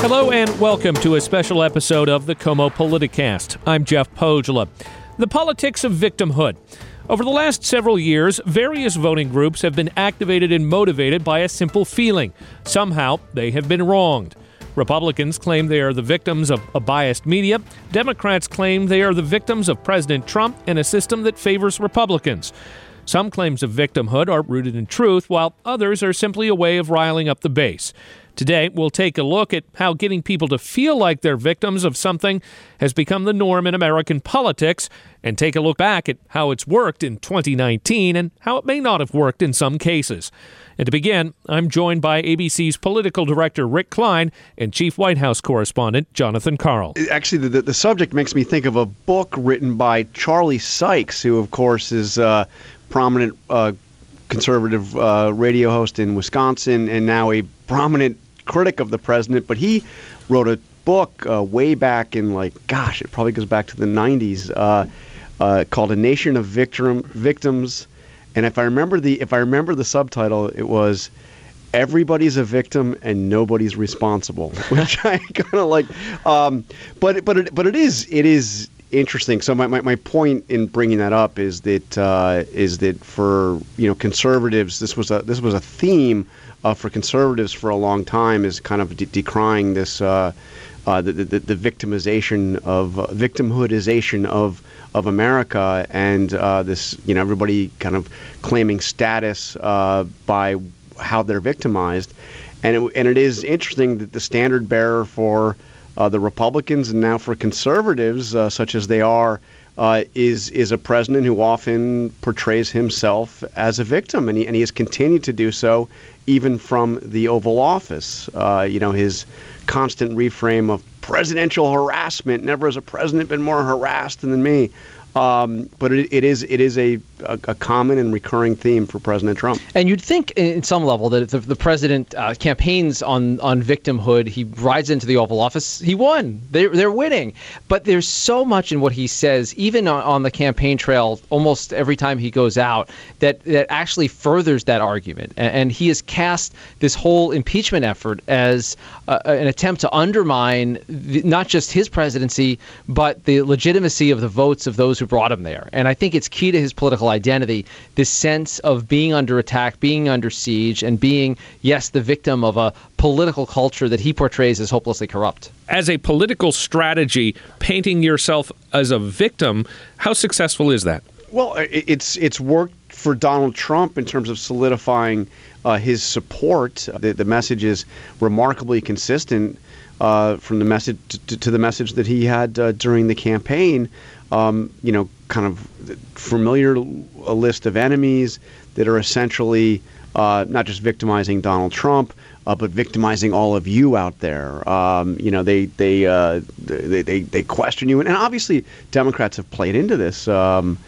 Hello and welcome to a special episode of the KOMO Politicast. I'm Jeff Pohjola. The politics of victimhood. Over the last several years, various voting groups have been activated and motivated by a simple feeling. Somehow, they have been wronged. Republicans claim they are the victims of a biased media. Democrats claim they are the victims of President Trump and a system that favors Republicans. Some claims of victimhood are rooted in truth, while others are simply a way of riling up the base. Today, we'll take a look at how getting people to feel like they're victims of something has become the norm in American politics, and take a look back at how it's worked in 2019 and how it may not have worked in some cases. And to begin, I'm joined by ABC's political director Rick Klein and chief White House correspondent Jonathan Karl. Actually, the, the subject makes me think of a book written by Charlie Sykes, who, of course, is a prominent uh, conservative uh, radio host in Wisconsin and now a prominent critic of the president. But he wrote a book uh, way back in, like, gosh, it probably goes back to the 90s uh, uh, called A Nation of Victim, Victims and if I remember the if I remember the subtitle, it was everybody's a victim and nobody's responsible, which I kind of like. Um, but but it, but it is it is interesting. So my, my, my point in bringing that up is that uh, is that for you know conservatives, this was a this was a theme uh, for conservatives for a long time is kind of de- decrying this uh, uh the, the, the victimization of uh, victimhoodization of of America, and uh, this, you know, everybody kind of claiming status by how they're victimized, and it, and it is interesting that the standard bearer for uh, the Republicans and now for conservatives, uh, such as they are, uh, is is a president who often portrays himself as a victim, and he and he has continued to do so even from the Oval Office. Uh, you know, his constant reframe of presidential harassment. Never has a president been more harassed than me. Um, but it, it is it is a, a, a, common and recurring theme for President Trump. And you'd think, in some level, that if the, the president uh, campaigns on on victimhood, he rides into the Oval Office, he won. They're they're winning. But there's so much in what he says, even on, on the campaign trail, almost every time he goes out, that that actually furthers that argument. And, and he has cast this whole impeachment effort as uh, an attempt to undermine the, not just his presidency, but the legitimacy of the votes of those who brought him there. And I think it's key to his political identity this sense of being under attack, being under siege, and being, yes, the victim of a political culture that he portrays as hopelessly corrupt. As a political strategy, painting yourself as a victim, how successful is that? Well, it's it's worked for Donald Trump in terms of solidifying uh, his support. The, the, message is remarkably consistent uh, from the message to, to, the message that he had uh, during the campaign um, you know, kind of familiar a list of enemies that are essentially uh, not just victimizing Donald Trump, uh, but victimizing all of you out there. Um, you know, they they, uh, they they they question you, and, obviously Democrats have played into this um,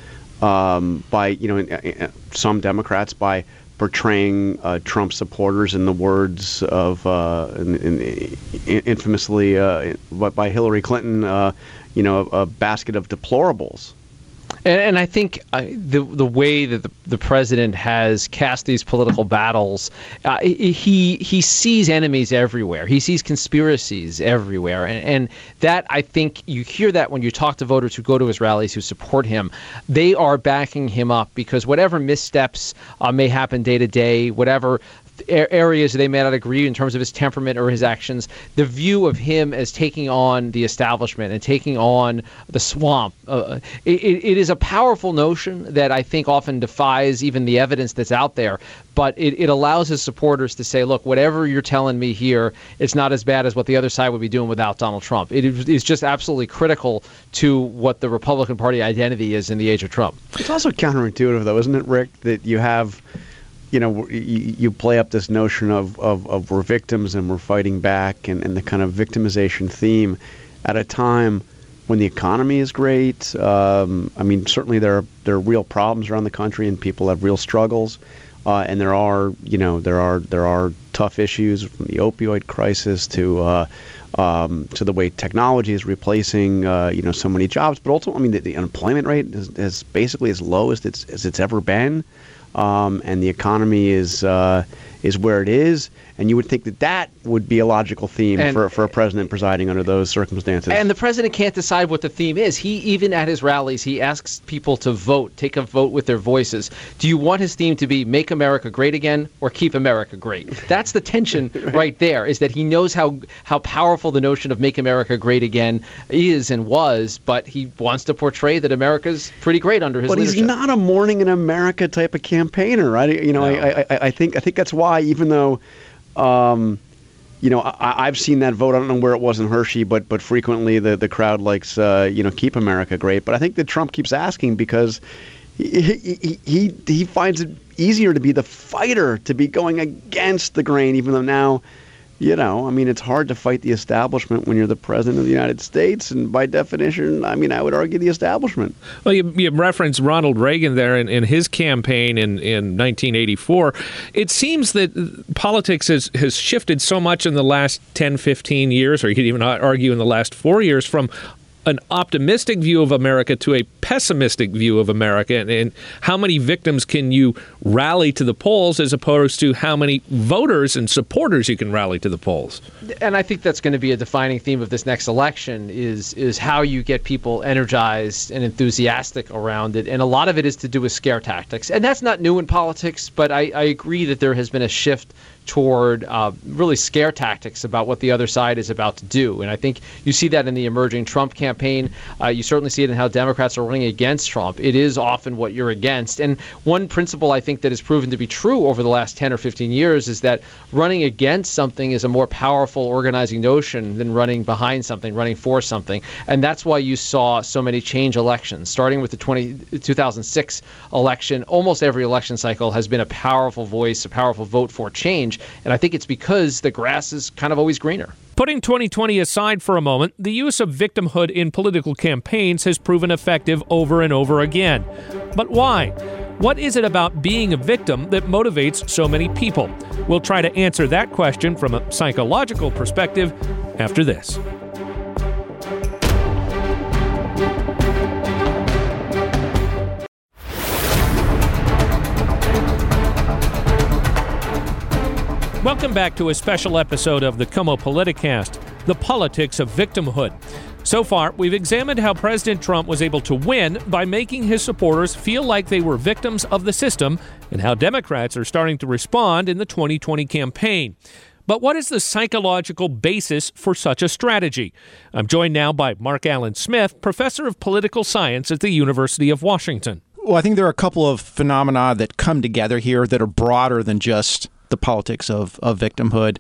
um, by you know some Democrats by portraying uh, Trump supporters in the words of uh, in, in, infamously uh, by Hillary Clinton, you know, a, a, basket of deplorables. And, and I think uh, the the way that the, the president has cast these political battles, uh, he he sees enemies everywhere. He sees conspiracies everywhere, and, and that I think you hear that when you talk to voters who go to his rallies who support him, they are backing him up because whatever missteps uh, may happen day to day, whatever areas they may not agree in terms of his temperament or his actions, the view of him as taking on the establishment and taking on the swamp, uh, it, it is a powerful notion that I think often defies even the evidence that's out there. But it, it allows his supporters to say, look, whatever you're telling me here, it's not as bad as what the other side would be doing without Donald Trump. It is just absolutely critical to what the Republican Party identity is in the age of Trump. It's also counterintuitive, though, isn't it, Rick, that you have you know, you, play up this notion of, of, of we're victims and we're fighting back and, and the kind of victimization theme at a time when the economy is great. Um, I mean, certainly there are, there are real problems around the country and people have real struggles. Uh, and there are, you know, there are there are tough issues from the opioid crisis to uh, um, to the way technology is replacing, uh, you know, so many jobs. But also, I mean, the, the unemployment rate is, is basically as low as it's as it's ever been um, and the economy is uh, is where it is, and you would think that that would be a logical theme And- for, for a president presiding under those circumstances. And the president can't decide what the theme is. He even at his rallies, he asks people to vote, take a vote with their voices. Do you want his theme to be "Make America Great Again" or "Keep America Great"? That's the tension right there. Is that he knows how how powerful the notion of "Make America Great Again" is and was, but he wants to portray that America's pretty great under his but leadership. he's not a morning in America type of campaigner, right? You know, No. I, I, I think I think that's why, even though, um, you know, I, I've seen that vote. I don't know where it was in Hershey, but but frequently the the crowd likes, uh, you know, keep America great. But I think that Trump keeps asking because he he he, he finds it easier to be the fighter, to be going against the grain, even though now. You know, I mean, it's hard to fight the establishment when you're the president of the United States, and by definition, I mean, I would argue the establishment. Well, you, you referenced Ronald Reagan there in, in his campaign in, in 1984. It seems that politics has, has shifted so much in the last 10, 15 years, or you could even argue in the last four years, from an optimistic view of America to a pessimistic view of America, and, and how many victims can you rally to the polls as opposed to how many voters and supporters you can rally to the polls. and I think that's going to be a defining theme of this next election is is how you get people energized and enthusiastic around it, and a lot of it is to do with scare tactics, and that's not new in politics. But I, I agree that there has been a shift toward uh, really scare tactics about what the other side is about to do, and I think you see that in the emerging Trump campaign. Uh, you certainly see it in how Democrats are running against Trump. It is often what you're against, and one principle I think that has proven to be true over the last 10 or 15 years is that running against something is a more powerful organizing notion than running behind something, running for something. And that's why you saw so many change elections. Starting with the 20, 2006 election, almost every election cycle has been a powerful voice, a powerful vote for change. And I think it's because the grass is kind of always greener. Putting 2020 aside for a moment, the use of victimhood in political campaigns has proven effective over and over again. But why? What is it about being a victim that motivates so many people? We'll try to answer that question from a psychological perspective after this. Welcome back to a special episode of the KOMO Politicast, the politics of victimhood. So far, we've examined how President Trump was able to win by making his supporters feel like they were victims of the system, and how Democrats are starting to respond in the 2020 campaign. But what is the psychological basis for such a strategy? I'm joined now by Mark Alan Smith, professor of political science at the University of Washington. Well, I think there are a couple of phenomena that come together here that are broader than just the politics of, of victimhood.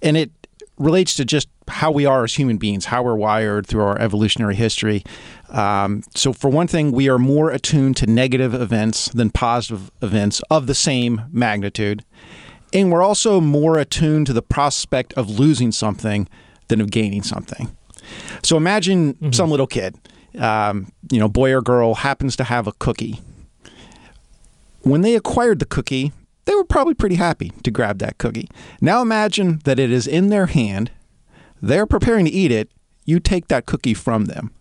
And it relates to just how we are as human beings, how we're wired through our evolutionary history. Um, so, for one thing, we are more attuned to negative events than positive events of the same magnitude. And we're also more attuned to the prospect of losing something than of gaining something. So, imagine some little kid, um, you know, boy or girl, happens to have a cookie. When they acquired the cookie, they were probably pretty happy to grab that cookie. Now imagine that it is in their hand, they're preparing to eat it, you take that cookie from them.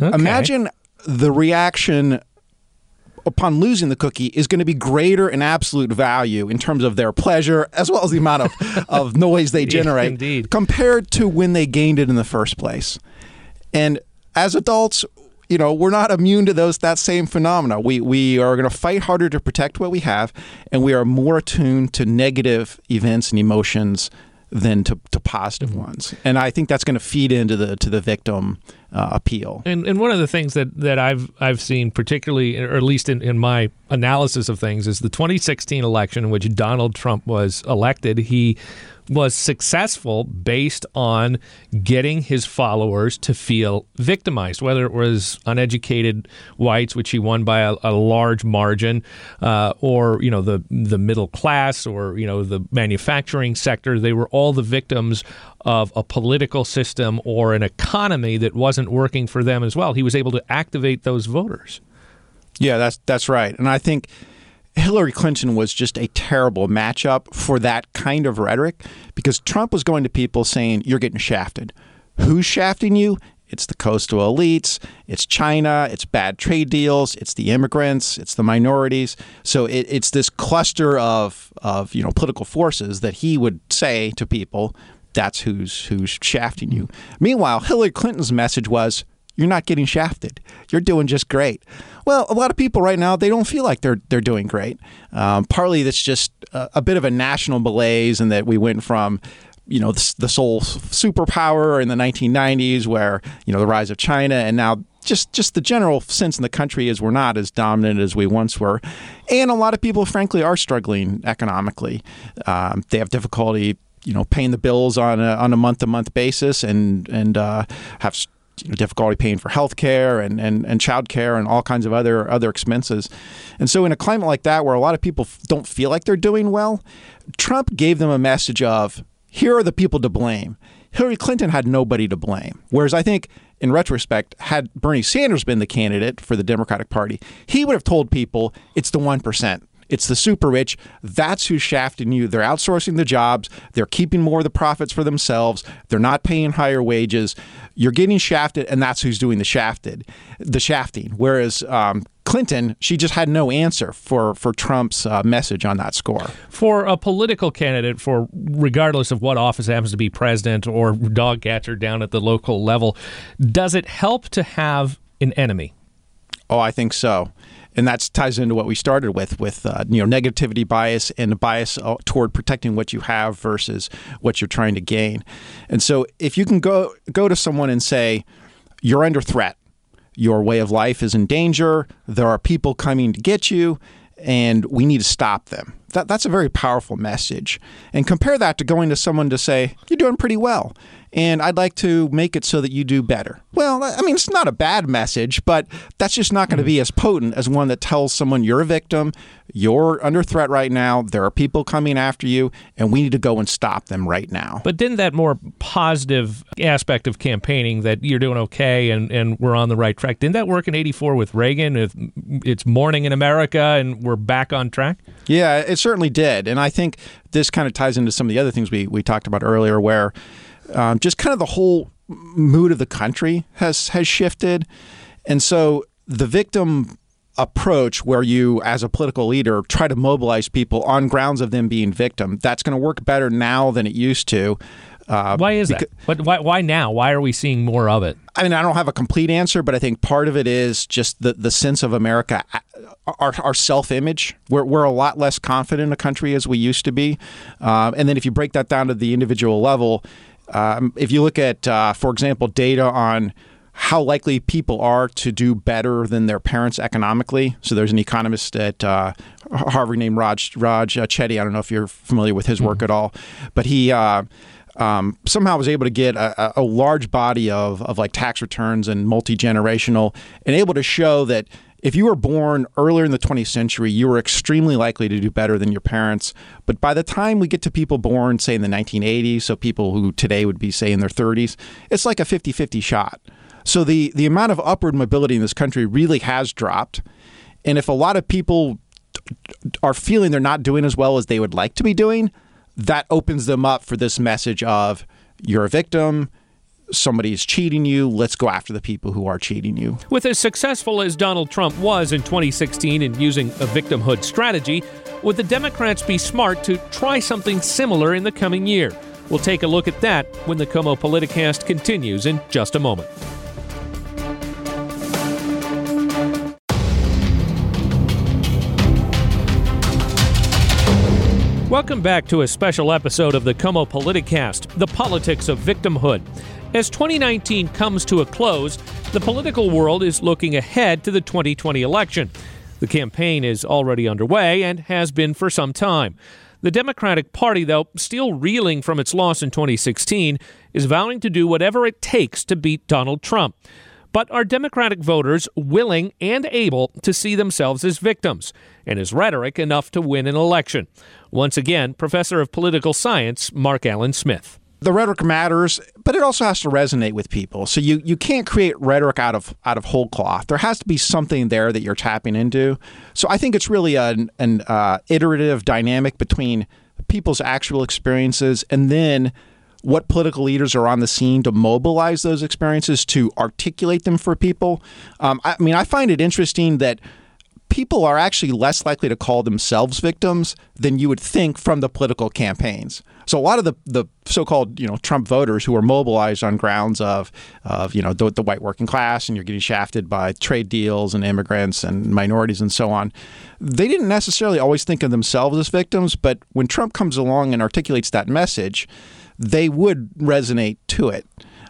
Imagine the reaction upon losing the cookie is going to be greater in absolute value in terms of their pleasure as well as the amount of, of noise they generate indeed. compared to when they gained it in the first place. And as adults, you know, we're not immune to those that same phenomena. We we are going to fight harder to protect what we have, and we are more attuned to negative events and emotions than to, to positive ones. And I think that's going to feed into the to the victim uh, appeal. And, and one of the things that, that I've I've seen, particularly, or at least in, in my analysis of things, is the 2016 election in which Donald Trump was elected. He was successful based on getting his followers to feel victimized, whether it was uneducated whites, which he won by a, a large margin, uh, or you know the the middle class, or you know the manufacturing sector. They were all the victims of a political system or an economy that wasn't working for them as well. He was able to activate those voters. Yeah, that's that's right. And I think Hillary Clinton was just a terrible matchup for that kind of rhetoric because Trump was going to people saying, You're getting shafted. Who's shafting you? it's the coastal elites, it's China, it's bad trade deals, it's the immigrants, it's the minorities. So it, it's this cluster of of you know political forces that he would say to people, that's who's who's shafting you. Meanwhile, Hillary Clinton's message was, you're not getting shafted. You're doing just great. Well, a lot of people right now they don't feel like they're they're doing great. Um, partly that's just a, a, bit of a national malaise, and that we went from you know the, the sole superpower in the 1990s, where you know the rise of China, and now just just the general sense in the country is we're not as dominant as we once were, and a lot of people, frankly, are struggling economically. Um, they have difficulty, you know, paying the bills on a, on a month to month basis, and and uh, have difficulty paying for health care and, and, and child care and all kinds of other other expenses. And so in a climate like that where a lot of people don't feel like they're doing well, Trump gave them a message of here are the people to blame. Hillary Clinton had nobody to blame. Whereas I think in retrospect, had Bernie Sanders been the candidate for the Democratic Party, he would have told people it's the 1%. It's the super rich. That's who's shafting you. They're outsourcing the jobs. They're keeping more of the profits for themselves. They're not paying higher wages. You're getting shafted, and that's who's doing the shafted, the shafting. Whereas um, Clinton, she just had no answer for for Trump's uh, message on that score. For a political candidate, for regardless of what office happens to be president or dog catcher down at the local level, does it help to have an enemy? Oh, I think so and that ties into what we started with with uh, you know negativity bias and bias uh, toward protecting what you have versus what you're trying to gain. And so if you can go go to someone and say you're under threat, your way of life is in danger, there are people coming to get you and we need to stop them. That, that's a very powerful message. And compare that to going to someone to say, You're doing pretty well and I'd like to make it so that you do better. Well, I mean, it's not a bad message, but that's just not going to be hmm. as potent as one that tells someone you're a victim, you're under threat right now, there are people coming after you, and we need to go and stop them right now. But didn't that more positive aspect of campaigning that you're doing okay and, and we're on the right track, didn't that work in 84 with Reagan? It's morning in America and we're back on track? Yeah, it certainly did. And I think this kind of ties into some of the other things we, we talked about earlier where um, just kind of the whole mood of the country has has shifted, and so the victim approach where you as a political leader try to mobilize people on grounds of them being victim that's going to work better now than it used to uh, why is that? But why, why now? Why are we seeing more of it? I mean, I don't have a complete answer, but I think part of it is just the, the sense of America, our, our self image. We're, we're a lot less confident in a country as we used to be. Um, and then if you break that down to the individual level, um, if you look at, uh, for example, data on how likely people are to do better than their parents economically. So there's an economist at uh, Harvard named Raj Raj Chetty. I don't know if you're familiar with his work mm-hmm. at all, but he. Uh, um, somehow was able to get a, a large body of, of like tax returns and multi generational, and able to show that if you were born earlier in the 20th century, you were extremely likely to do better than your parents. But by the time we get to people born, say, in the 1980s, so people who today would be, say, in their 30s, it's like a 50 50 shot. So the, the amount of upward mobility in this country really has dropped. And if a lot of people are feeling they're not doing as well as they would like to be doing, that opens them up for this message of you're a victim, somebody's cheating you, let's go after the people who are cheating you. With as successful as Donald Trump was in 2016 in using a victimhood strategy, would the Democrats be smart to try something similar in the coming year? We'll take a look at that when the KOMO Politicast continues in just a moment. Welcome back to a special episode of the KOMO Politicast, the politics of victimhood. As 2019 comes to a close, the political world is looking ahead to the 2020 election. The campaign is already underway and has been for some time. The Democratic Party, though, still reeling from its loss in 2016, is vowing to do whatever it takes to beat Donald Trump. But are Democratic voters willing and able to see themselves as victims? And is rhetoric enough to win an election? Once again, Professor of Political Science Mark Alan Smith the rhetoric matters, but it also has to resonate with people. So you you can't create rhetoric out of out of whole cloth. There has to be something there that you're tapping into. So I think it's really an, an uh, iterative dynamic between people's actual experiences and then what political leaders are on the scene to mobilize those experiences to articulate them for people. Um, I mean, I find it interesting that people are actually less likely to call themselves victims than you would think from the political campaigns. So a lot of the, the so-called you know Trump voters who are mobilized on grounds of of you know the, the white working class and you're getting shafted by trade deals and immigrants and minorities and so on, they didn't necessarily always think of themselves as victims. But when Trump comes along and articulates that message, they would resonate to it.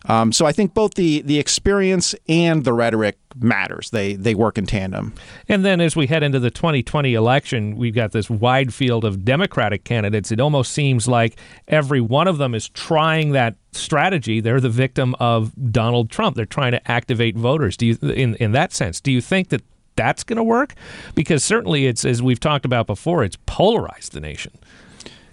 Um, so I think both the the experience and the rhetoric matters. They they work in tandem. And then as we head into the 2020 election, we've got this wide field of Democratic candidates. It almost seems like every one of them is trying that strategy. They're the victim of Donald Trump. They're trying to activate voters. Do you in in that sense? Do you think that that's going to work? Because certainly it's as we've talked about before, it's polarized the nation.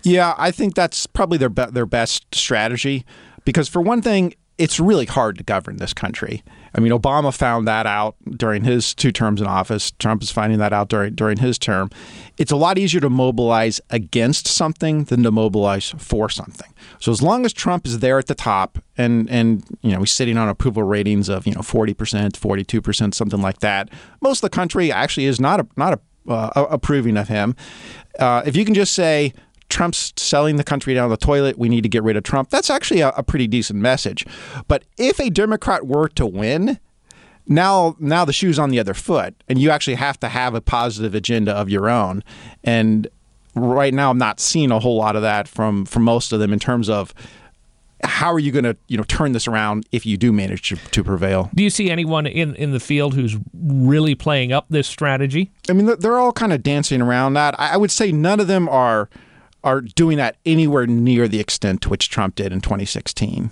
Yeah, I think that's probably their be- their best strategy because for one thing, it's really hard to govern this country. I mean, Obama found that out during his two terms in office. Trump is finding that out during during his term. It's a lot easier to mobilize against something than to mobilize for something. So as long as Trump is there at the top and and you know he's sitting on approval ratings of you know forty percent, forty two percent, something like that, most of the country actually is not a, not a, uh, approving of him. Uh, if you can just say Trump's selling the country down the toilet. We need to get rid of Trump. That's actually a, a pretty decent message. But if a Democrat were to win, now now the shoe's on the other foot, and you actually have to have a positive agenda of your own. And right now, I'm not seeing a whole lot of that from from most of them in terms of how are you going to you know turn this around if you do manage to, to, prevail? Do you see anyone in in the field who's really playing up this strategy? I mean, they're all kind of dancing around that. I would say none of them are are doing that anywhere near the extent to which Trump did in 2016.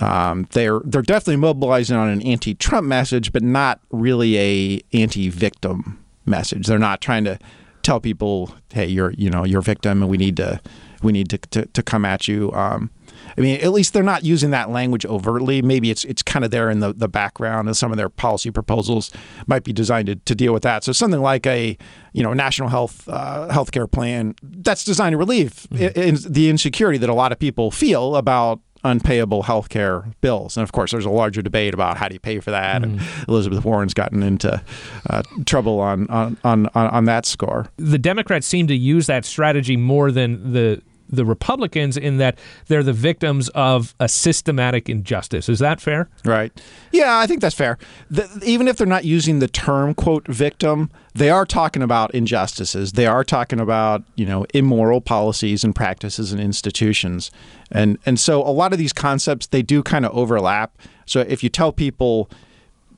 Um, they're they're definitely mobilizing on an anti-Trump message, but not really a anti-victim message. They're not trying to tell people, "Hey, you're you know you're a victim, and we need to we need to to, to come at you." Um, I mean, at least they're not using that language overtly. Maybe it's it's kind of there in the, the background, and some of their policy proposals might be designed to, to deal with that. So something like a you know national health uh, healthcare plan that's designed to relieve mm-hmm. in, in the insecurity that a lot of people feel about unpayable health care bills. And of course, there's a larger debate about how do you pay for that. Mm. And Elizabeth Warren's gotten into uh, trouble on, on, on, on that score. The Democrats seem to use that strategy more than the the Republicans in that they're the victims of a systematic injustice. Is that fair? Right. Yeah, I think that's fair. The, even if they're not using the term quote victim, they are talking about injustices. They are talking about, you know, immoral policies and practices and institutions. And and so a lot of these concepts they do kind of overlap. So if you tell people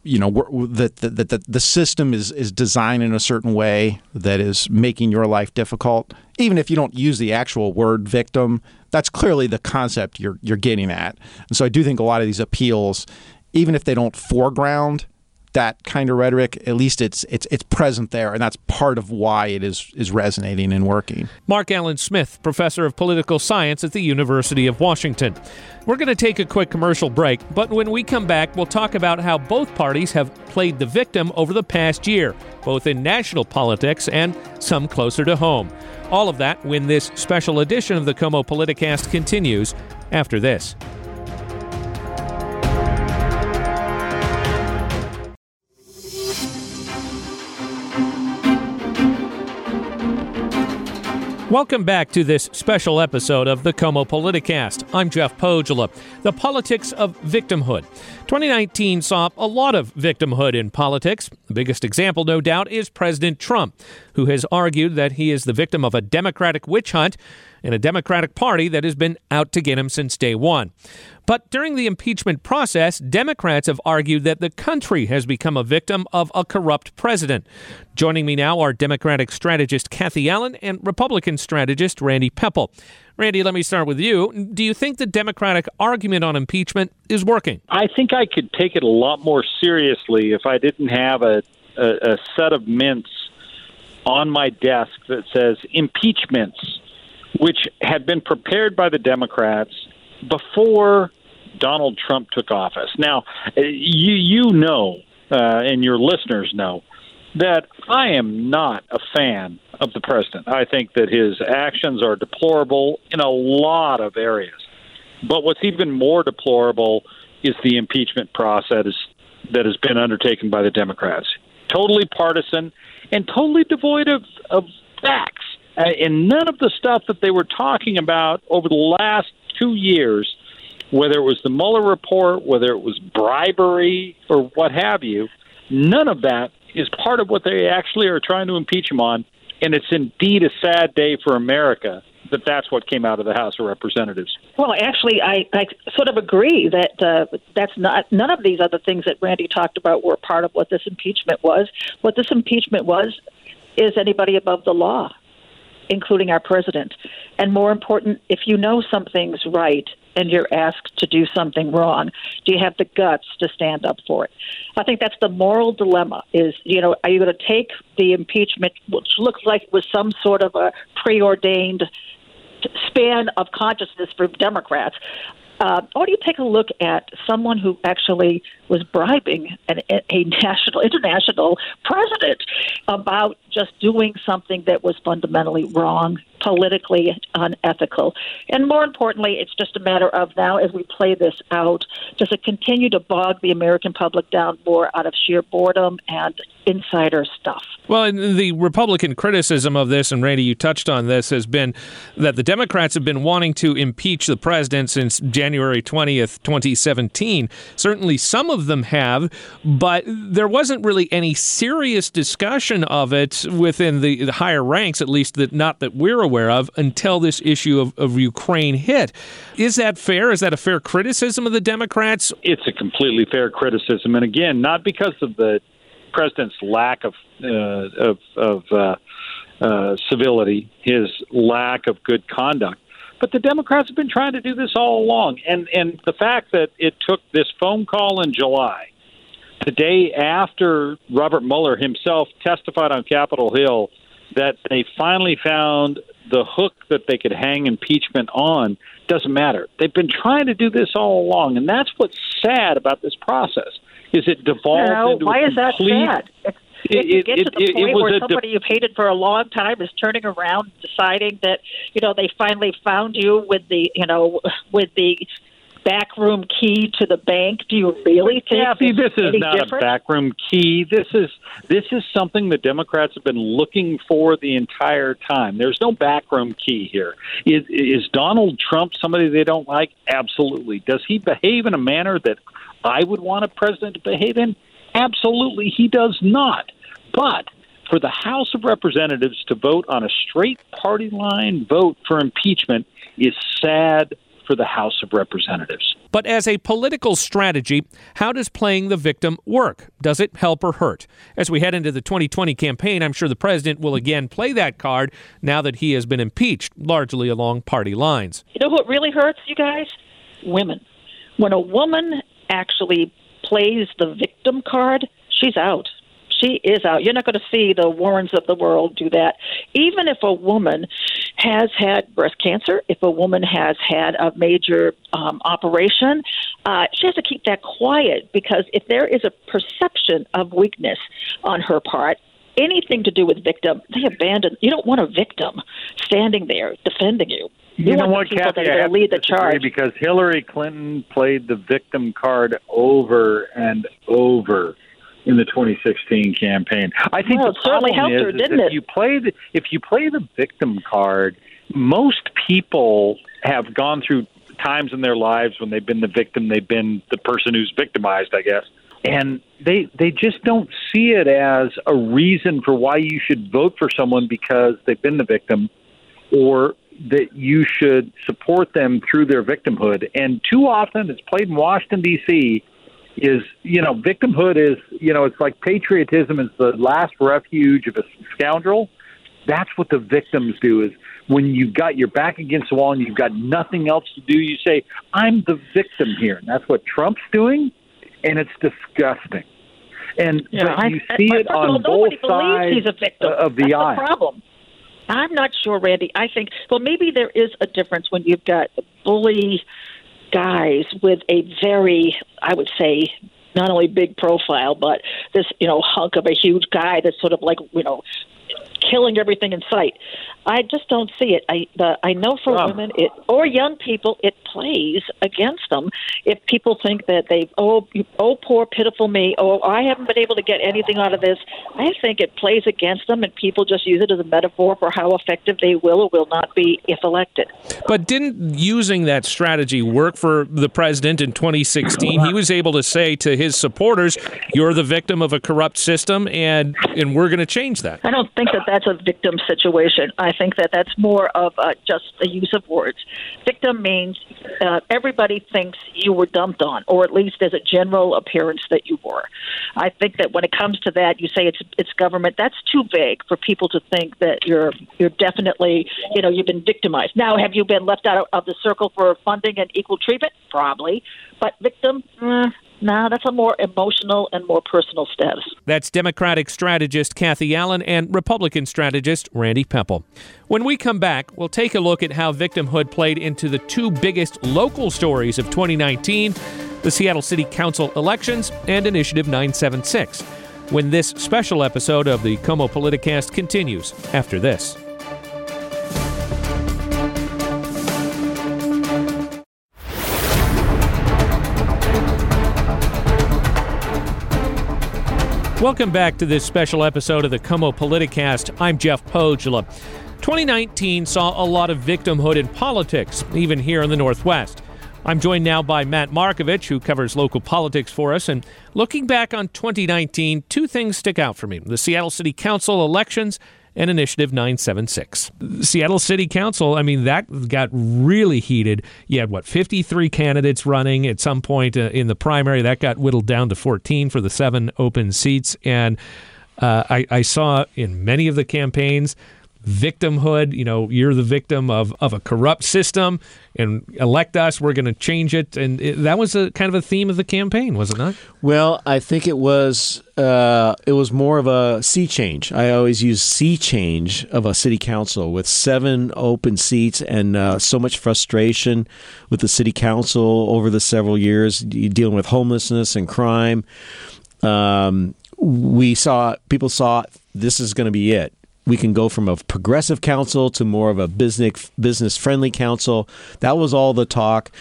you know that the, the, the system is, is designed in a certain way that is making your life difficult. Even if you don't use the actual word victim that's clearly the concept you're you're getting at. And so i do think a lot of these appeals even if they don't foreground that kind of rhetoric, at least it's it's it's present there, and that's part of why it is is resonating and working. Mark Alan Smith, professor of political science at the University of Washington. We're going to take a quick commercial break, but when we come back, we'll talk about how both parties have played the victim over the past year, both in national politics and some closer to home. All of that when this special edition of the KOMO Politicast continues after this. Welcome back to this special episode of the KOMO Politicast. I'm Jeff Pohjola. The politics of victimhood. 2019 saw a lot of victimhood in politics. The biggest example, no doubt, is President Trump, who has argued that he is the victim of a Democratic witch hunt and a Democratic Party that has been out to get him since day one. But during the impeachment process, Democrats have argued that the country has become a victim of a corrupt president. Joining me now are Democratic strategist Cathy Allen and Republican strategist Randy Pepple. Randy, let me start with you. Do you think the Democratic argument on impeachment is working? I think I could take it a lot more seriously if I didn't have a, a, a set of mints on my desk that says impeachments, which had been prepared by the Democrats before Donald Trump took office. Now, uh, you you know, uh, and your listeners know that I am not a fan of the president. I think that his actions are deplorable in a lot of areas. But what's even more deplorable is the impeachment process that has been undertaken by the Democrats. Totally partisan and totally devoid of, of facts. Uh, and none of the stuff that they were talking about over the last two years, whether it was the Mueller report, whether it was bribery or what have you, none of that is part of what they actually are trying to impeach him on. And it's indeed a sad day for America that that's what came out of the House of Representatives. Well, actually, I, I sort of agree that uh, that's not none of these other things that Randy talked about were part of what this impeachment was. What this impeachment was is anybody above the law, including our president. And more important, if you know something's right and you're asked to do something wrong, do you have the guts to stand up for it? I think that's the moral dilemma is, you know, are you going to take the impeachment, which looks like it was some sort of a preordained span of consciousness for Democrats. Uh, or do you take a look at someone who actually was bribing an, a national, international president about just doing something that was fundamentally wrong, politically unethical? And more importantly, it's just a matter of now, as we play this out, does it continue to bog the American public down more out of sheer boredom and insider stuff? Well, the Republican criticism of this, and Randy, you touched on this, has been that the Democrats have been wanting to impeach the president since January 20th, 2017. Certainly some of them have, but there wasn't really any serious discussion of it within the, the higher ranks, at least that not that we're aware of, until this issue of, of Ukraine hit. Is that fair? Is that a fair criticism of the Democrats? It's a completely fair criticism. And again, not because of the president's lack of uh, of, of uh, uh, civility, his lack of good conduct. But the Democrats have been trying to do this all along, and and the fact that it took this phone call in July, the day after Robert Mueller himself testified on Capitol Hill, that they finally found the hook that they could hang impeachment on doesn't matter. They've been trying to do this all along, and that's what's sad about this process is it devolved no, into why a is that complete, sad? If, if you get to the point where somebody you've hated for a long time is turning around, deciding that you know they finally found you with the you know with the backroom key to the bank? Do you really think? Cathy, this is not different? a backroom key. This is this is something the Democrats have been looking for the entire time. There's no backroom key here. Is, is Donald Trump somebody they don't like? Absolutely. Does he behave in a manner that I would want a president to behave in? Absolutely, he does not. But for the House of Representatives to vote on a straight party line vote for impeachment is sad for the House of Representatives. But as a political strategy, how does playing the victim work? Does it help or hurt? As we head into the 2020 campaign, I'm sure the president will again play that card now that he has been impeached, largely along party lines. You know what really hurts, you guys? Women. When a woman actually plays the victim card, she's out she is out. You're not going to see the Warrens of the world do that. Even if a woman has had breast cancer, if a woman has had a major um, operation, uh, she has to keep that quiet because if there is a perception of weakness on her part, anything to do with victim, they abandon. You don't want a victim standing there defending you. You, you know what, Cathy? That have lead the charge. because Hillary Clinton played the victim card over and over in the 2016 campaign. I think well, the it certainly problem helped is, her, is didn't if it? you play the if you play the victim card, most people have gone through times in their lives when they've been the victim, they've been the person who's victimized, I guess. And they they just don't see it as a reason for why you should vote for someone because they've been the victim or that you should support them through their victimhood. And too often it's played in Washington D.C is you know victimhood is you know it's like patriotism is the last refuge of a scoundrel. That's what the victims do is when you've got your back against the wall and you've got nothing else to do you say i'm the victim here. And that's what trump's doing and it's disgusting. And yeah, but you I, see I, it on both sides he's a victim. of the that's aisle the problem. I'm not sure randy. I think well maybe there is a difference when you've got a bully guys with a very, I would say, not only big profile, but this, you know, hunk of a huge guy that's sort of like, you know, killing everything in sight. I just don't see it. I the, I know for Rob. women it or young people it plays against them if people think that they oh oh poor pitiful me oh I haven't been able to get anything out of this. I think it plays against them and people just use it as a metaphor for how effective they will or will not be if elected. But didn't using that strategy work for the president in 2016? He was able to say to his supporters, "You're the victim of a corrupt system, and and we're going to change that." I don't think that that that's a victim situation. I think that that's more of uh, just the use of words. Victim means uh, everybody thinks you were dumped on, or at least there's a general appearance that you were. I think that when it comes to that, you say it's it's government. That's too vague for people to think that you're you're definitely you know you've been victimized. Now, have you been left out of the circle for funding and equal treatment? Probably, but victim. Eh, no, that's a more emotional and more personal status. That's Democratic strategist Cathy Allen and Republican strategist Randy Pepple. When we come back, we'll take a look at how victimhood played into the two biggest local stories of 2019 the Seattle City Council elections and Initiative 976. When this special episode of the KOMO Politicast continues after this. Welcome back to this special episode of the KOMO Politicast. I'm Jeff Pohjola. 2019 saw a lot of victimhood in politics, even here in the Northwest. I'm joined now by Matt Markovich, who covers local politics for us. And looking back on 2019, two things stick out for me the Seattle City Council elections and Initiative 976. Seattle City Council, I mean, that got really heated. You had, what, 53 candidates running at some point uh, in the primary. That got whittled down to 14 for the seven open seats. And uh, I, I saw in many of the campaigns, victimhood you know you're the victim of, of a corrupt system and elect us we're going to change it and it, that was a kind of a theme of the campaign was it not Well, I think it was uh, it was more of a sea change. I always use sea change of a city council with seven open seats and uh, so much frustration with the city council over the several years dealing with homelessness and crime. Um, we saw people saw this is going to be it. We can go from a progressive council to more of a business business friendly council. That was all the talk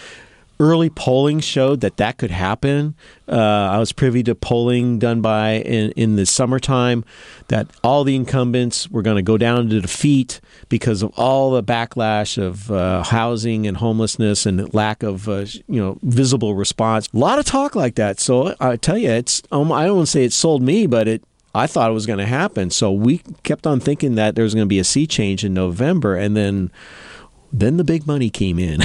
early polling showed that that could happen. Uh, I was privy to polling done by in, in the summertime that all the incumbents were going to go down to defeat because of all the backlash of uh, housing and homelessness and lack of uh, you know visible response. A lot of talk like that. So I tell you, it's um, I don't want to say it sold me, but it. I thought it was going to happen. So we kept on thinking that there was going to be a sea change in November, and then then the big money came in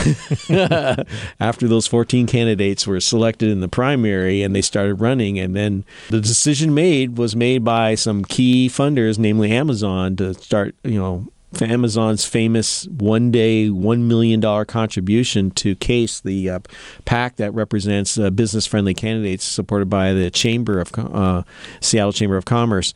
after those 14 candidates were selected in the primary and they started running and then the decision made was made by some key funders namely Amazon to start you know Amazon's famous one day $1 million contribution to CASE, the uh, PAC that represents uh, business friendly candidates supported by the Chamber of uh, Seattle Chamber of Commerce.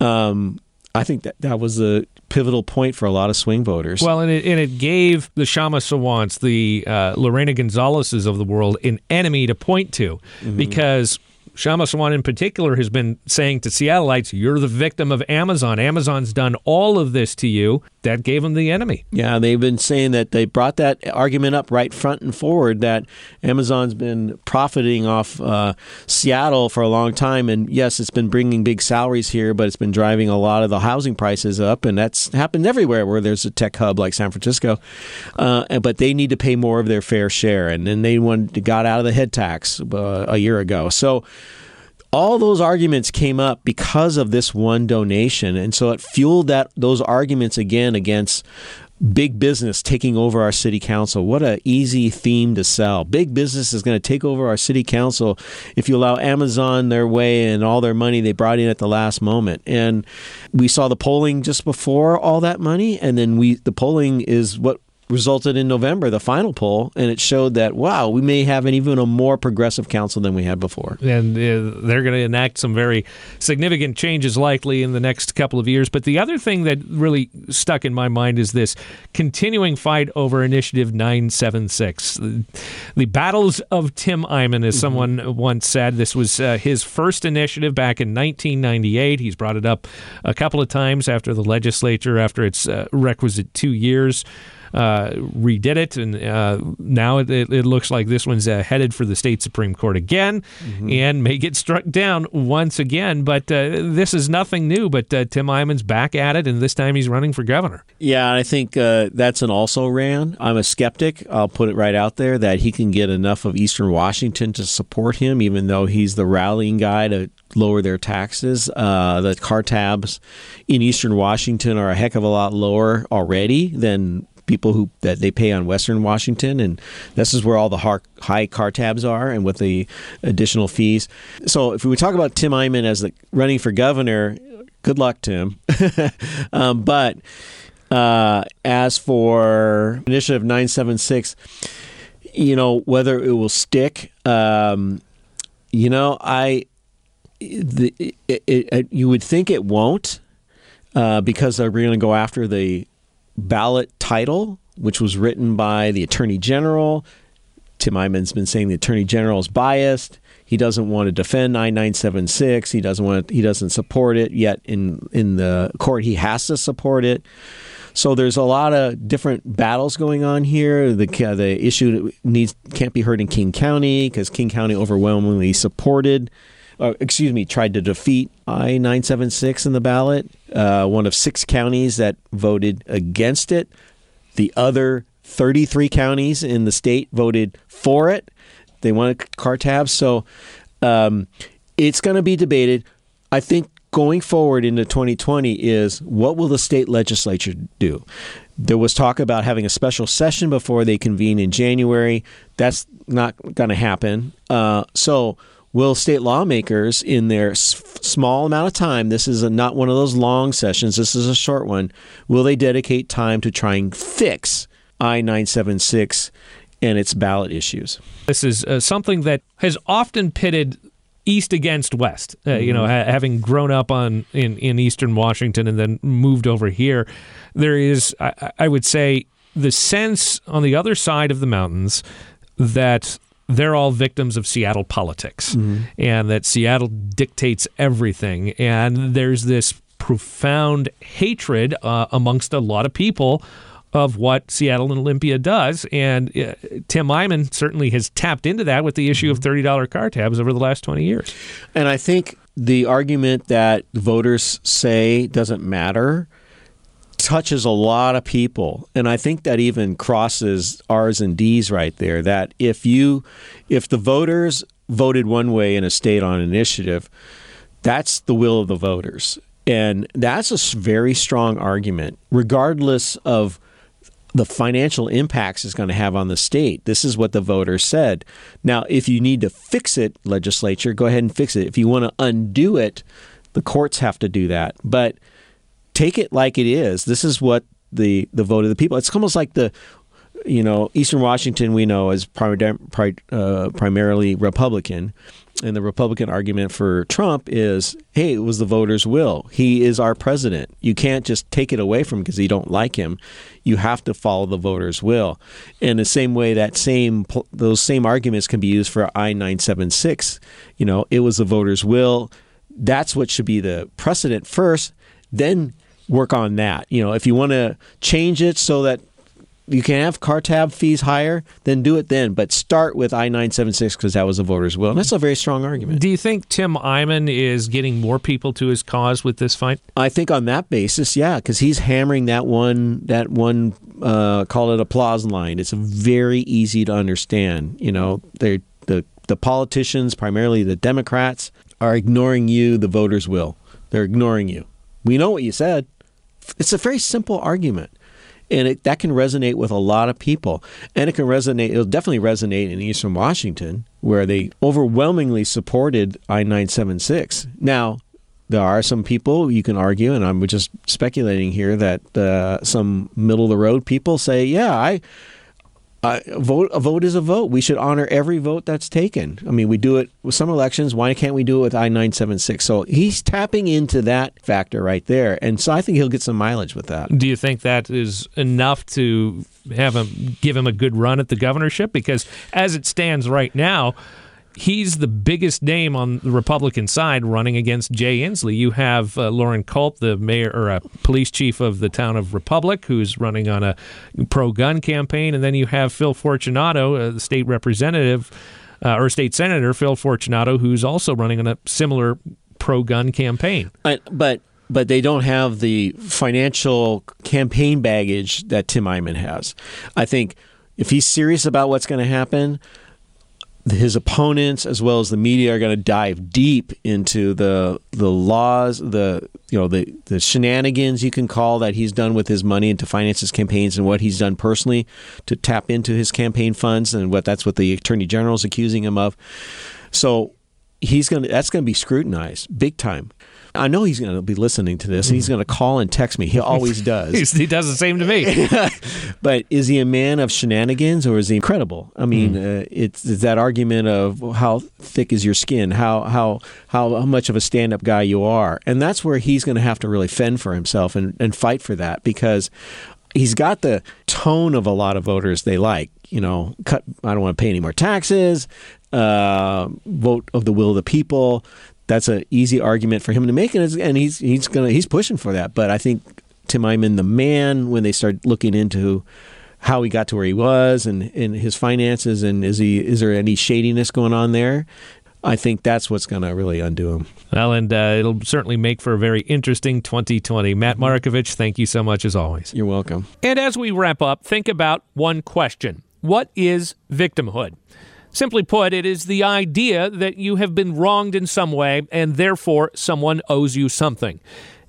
Um, I think that that was a pivotal point for a lot of swing voters. well and it, and it gave the shama sawants the uh, lorena gonzalez's of the world an enemy to point to because Shama Sawant in particular has been saying to Seattleites, "You're the victim of Amazon. Amazon's done all of this to you." That gave them the enemy. Yeah, they've been saying that they brought that argument up right front and forward that Amazon's been profiting off uh, Seattle for a long time. And yes, it's been bringing big salaries here, but it's been driving a lot of the housing prices up. And that's happened everywhere where there's a tech hub like San Francisco. Uh, but they need to pay more of their fair share. And then they wanted, got out of the head tax uh, a year ago. So all those arguments came up because of this one donation and so it fueled that those arguments again against big business taking over our city council. What a easy theme to sell. Big business is going to take over our city council if you allow amazon their way and all their money they brought in at the last moment. And we saw the polling just before all that money and then we the polling is what resulted in November, the final poll, and it showed that wow, we may have an even a more progressive council than we had before. And uh, they're going to enact some very significant changes likely in the next couple of years. But the other thing that really stuck in my mind is this continuing fight over Initiative 976. The battles of Tim Eyman, as someone once said, this was uh, his first initiative back in 1998. He's brought it up a couple of times after the legislature, after its uh, requisite two years uh, redid it, and uh, now it, it, looks like this one's uh, headed for the state supreme court again, mm-hmm. and may get struck down once again. But uh, this is nothing new. But uh, Tim Eyman's back at it, and this time he's running for governor. Yeah, I think uh, that's an also ran. I'm a skeptic. I'll put it right out there that he can get enough of Eastern Washington to support him, even though he's the rallying guy to lower their taxes. Uh, the car tabs in Eastern Washington are a heck of a lot lower already than people who that they pay on Western Washington, and this is where all the high car tabs are, and with the additional fees. So if we talk about Tim Eyman as the running for governor, good luck, Tim. um, but uh, as for Initiative 976, you know whether it will stick. Um, you know, I the, it, it, you would think it won't uh, because they're going to go after the ballot title, which was written by the Attorney General. Tim Eyman's been saying the Attorney General is biased. He doesn't want to defend 9976. He doesn't want to, he doesn't support it yet in in the court he has to support it. So there's a lot of different battles going on here. The uh, the issue needs can't be heard in King County because King County overwhelmingly supported uh, excuse me, tried to defeat I 976 in the ballot, uh, one of six counties that voted against it. The other 33 counties in the state voted for it. They wanted car tabs. So um, it's going to be debated. I think going forward into 2020 is what will the state legislature do? There was talk about having a special session before they convene in January. That's not going to happen. Uh, so, will state lawmakers, in their s- small amount of time, this is a, not one of those long sessions, this is a short one, will they dedicate time to try and fix I 976 and its ballot issues? This is uh, something that has often pitted east against west. Uh, you know, mm-hmm. ha- having grown up on in, in eastern Washington and then moved over here, there is, I, I would say, the sense on the other side of the mountains that they're all victims of Seattle politics mm-hmm. and that Seattle dictates everything. And there's this profound hatred uh, amongst a lot of people of what Seattle and Olympia does. And uh, Tim Eyman certainly has tapped into that with the issue of $30 car tabs over the last 20 years. And I think the argument that voters say doesn't matter touches a lot of people and i think that even crosses r's and d's right there that if you if the voters voted one way in a state on initiative that's the will of the voters and that's a very strong argument regardless of the financial impacts it's going to have on the state. This is what the voters said. Now, if you need to fix it, legislature, go ahead and fix it. If you want to undo it, the courts have to do that. But take it like it is. This is what the the vote of the people. It's almost like the you know Eastern Washington we know is uh, primarily Republican, and the Republican argument for Trump is, hey, it was the voters' will. He is our president. You can't just take it away from him because you don't like him. You have to follow the voters' will. In the same way, that same those same arguments can be used for I nine seven six. You know, it was the voters' will. That's what should be the precedent first. Then work on that. You know, if you want to change it so that you can have car tab fees higher, then do it then. But start with I 976 because that was the voters' will. And that's a very strong argument. Do you think Tim Eyman is getting more people to his cause with this fight? I think on that basis, yeah, because he's hammering that one, that one, uh, call it applause line. It's very easy to understand. You know, they the, the politicians, primarily the Democrats, are ignoring you, the voters' will. They're ignoring you. We know what you said. It's a very simple argument. And it, that can resonate with a lot of people. And it can resonate, it'll definitely resonate in Eastern Washington, where they overwhelmingly supported I 976. Now, there are some people you can argue, and I'm just speculating here that uh, some middle of the road people say, yeah, I. Uh, vote a vote is a vote. We should honor every vote that's taken. I mean, we do it with some elections. Why can't we do it with I nine seven six? So he's tapping into that factor right there, and so I think he'll get some mileage with that. Do you think that is enough to have him give him a good run at the governorship? Because as it stands right now, he's the biggest name on the Republican side running against Jay Inslee. You have uh, Loren Culp, the mayor or a police chief of the town of Republic, who's running on a pro-gun campaign, and then you have Phil Fortunato, uh, the state representative uh, or state senator Phil Fortunato, who's also running on a similar pro-gun campaign. but but they don't have the financial campaign baggage that Tim Eyman has. I think if he's serious about what's going to happen, his opponents as well as the media are going to dive deep into the the laws, the you know the the shenanigans you can call that he's done with his money and to finance his campaigns and what he's done personally to tap into his campaign funds and what that's what the attorney general is accusing him of. So he's going to that's going to be scrutinized big time. I know he's going to be listening to this, and he's going to call and text me. He always does. he does the same to me. but is he a man of shenanigans, or is he credible? I mean, mm. uh, it's, it's, that argument of how thick is your skin, how how how, how much of a stand-up guy you are, and that's where he's going to have to really fend for himself and, and fight for that because he's got the tone of a lot of voters they like. You know, cut. I don't want to pay any more taxes. Uh, vote of the will of the people that's an easy argument for him to make, and, and he's he's gonna he's pushing for that. But I think Tim Eyman, the man, when they start looking into how he got to where he was and, and his finances and is he is there any shadiness going on there? I think that's what's going to really undo him. Well, and uh, it'll certainly make for a very interesting 2020. Matt Markovich, thank you so much as always. You're welcome. And as we wrap up, think about one question What is victimhood? Simply put, it is the idea that you have been wronged in some way and therefore someone owes you something.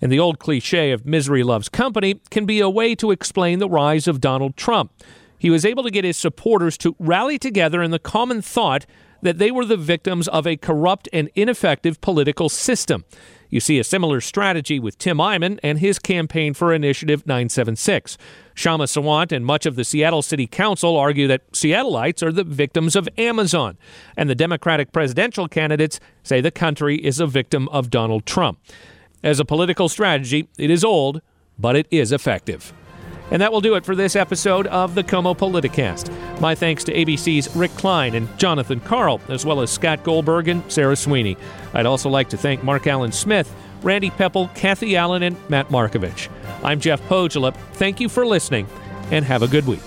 And the old cliche of misery loves company can be a way to explain the rise of Donald Trump. He was able to get his supporters to rally together in the common thought that they were the victims of a corrupt and ineffective political system. You see a similar strategy with Tim Eyman and his campaign for Initiative 976. Shama Sawant and much of the Seattle City Council argue that Seattleites are the victims of Amazon, and the Democratic presidential candidates say the country is a victim of Donald Trump. As a political strategy, it is old, but it is effective. And that will do it for this episode of the KOMO Politicast. My thanks to ABC's Rick Klein and Jonathan Karl, as well as Scott Goldberg and Sarah Sweeney. I'd also like to thank Mark Alan Smith, Randy Pepple, Cathy Allen, and Matt Markovich. I'm Jeff Pohjola. Thank you for listening, and have a good week.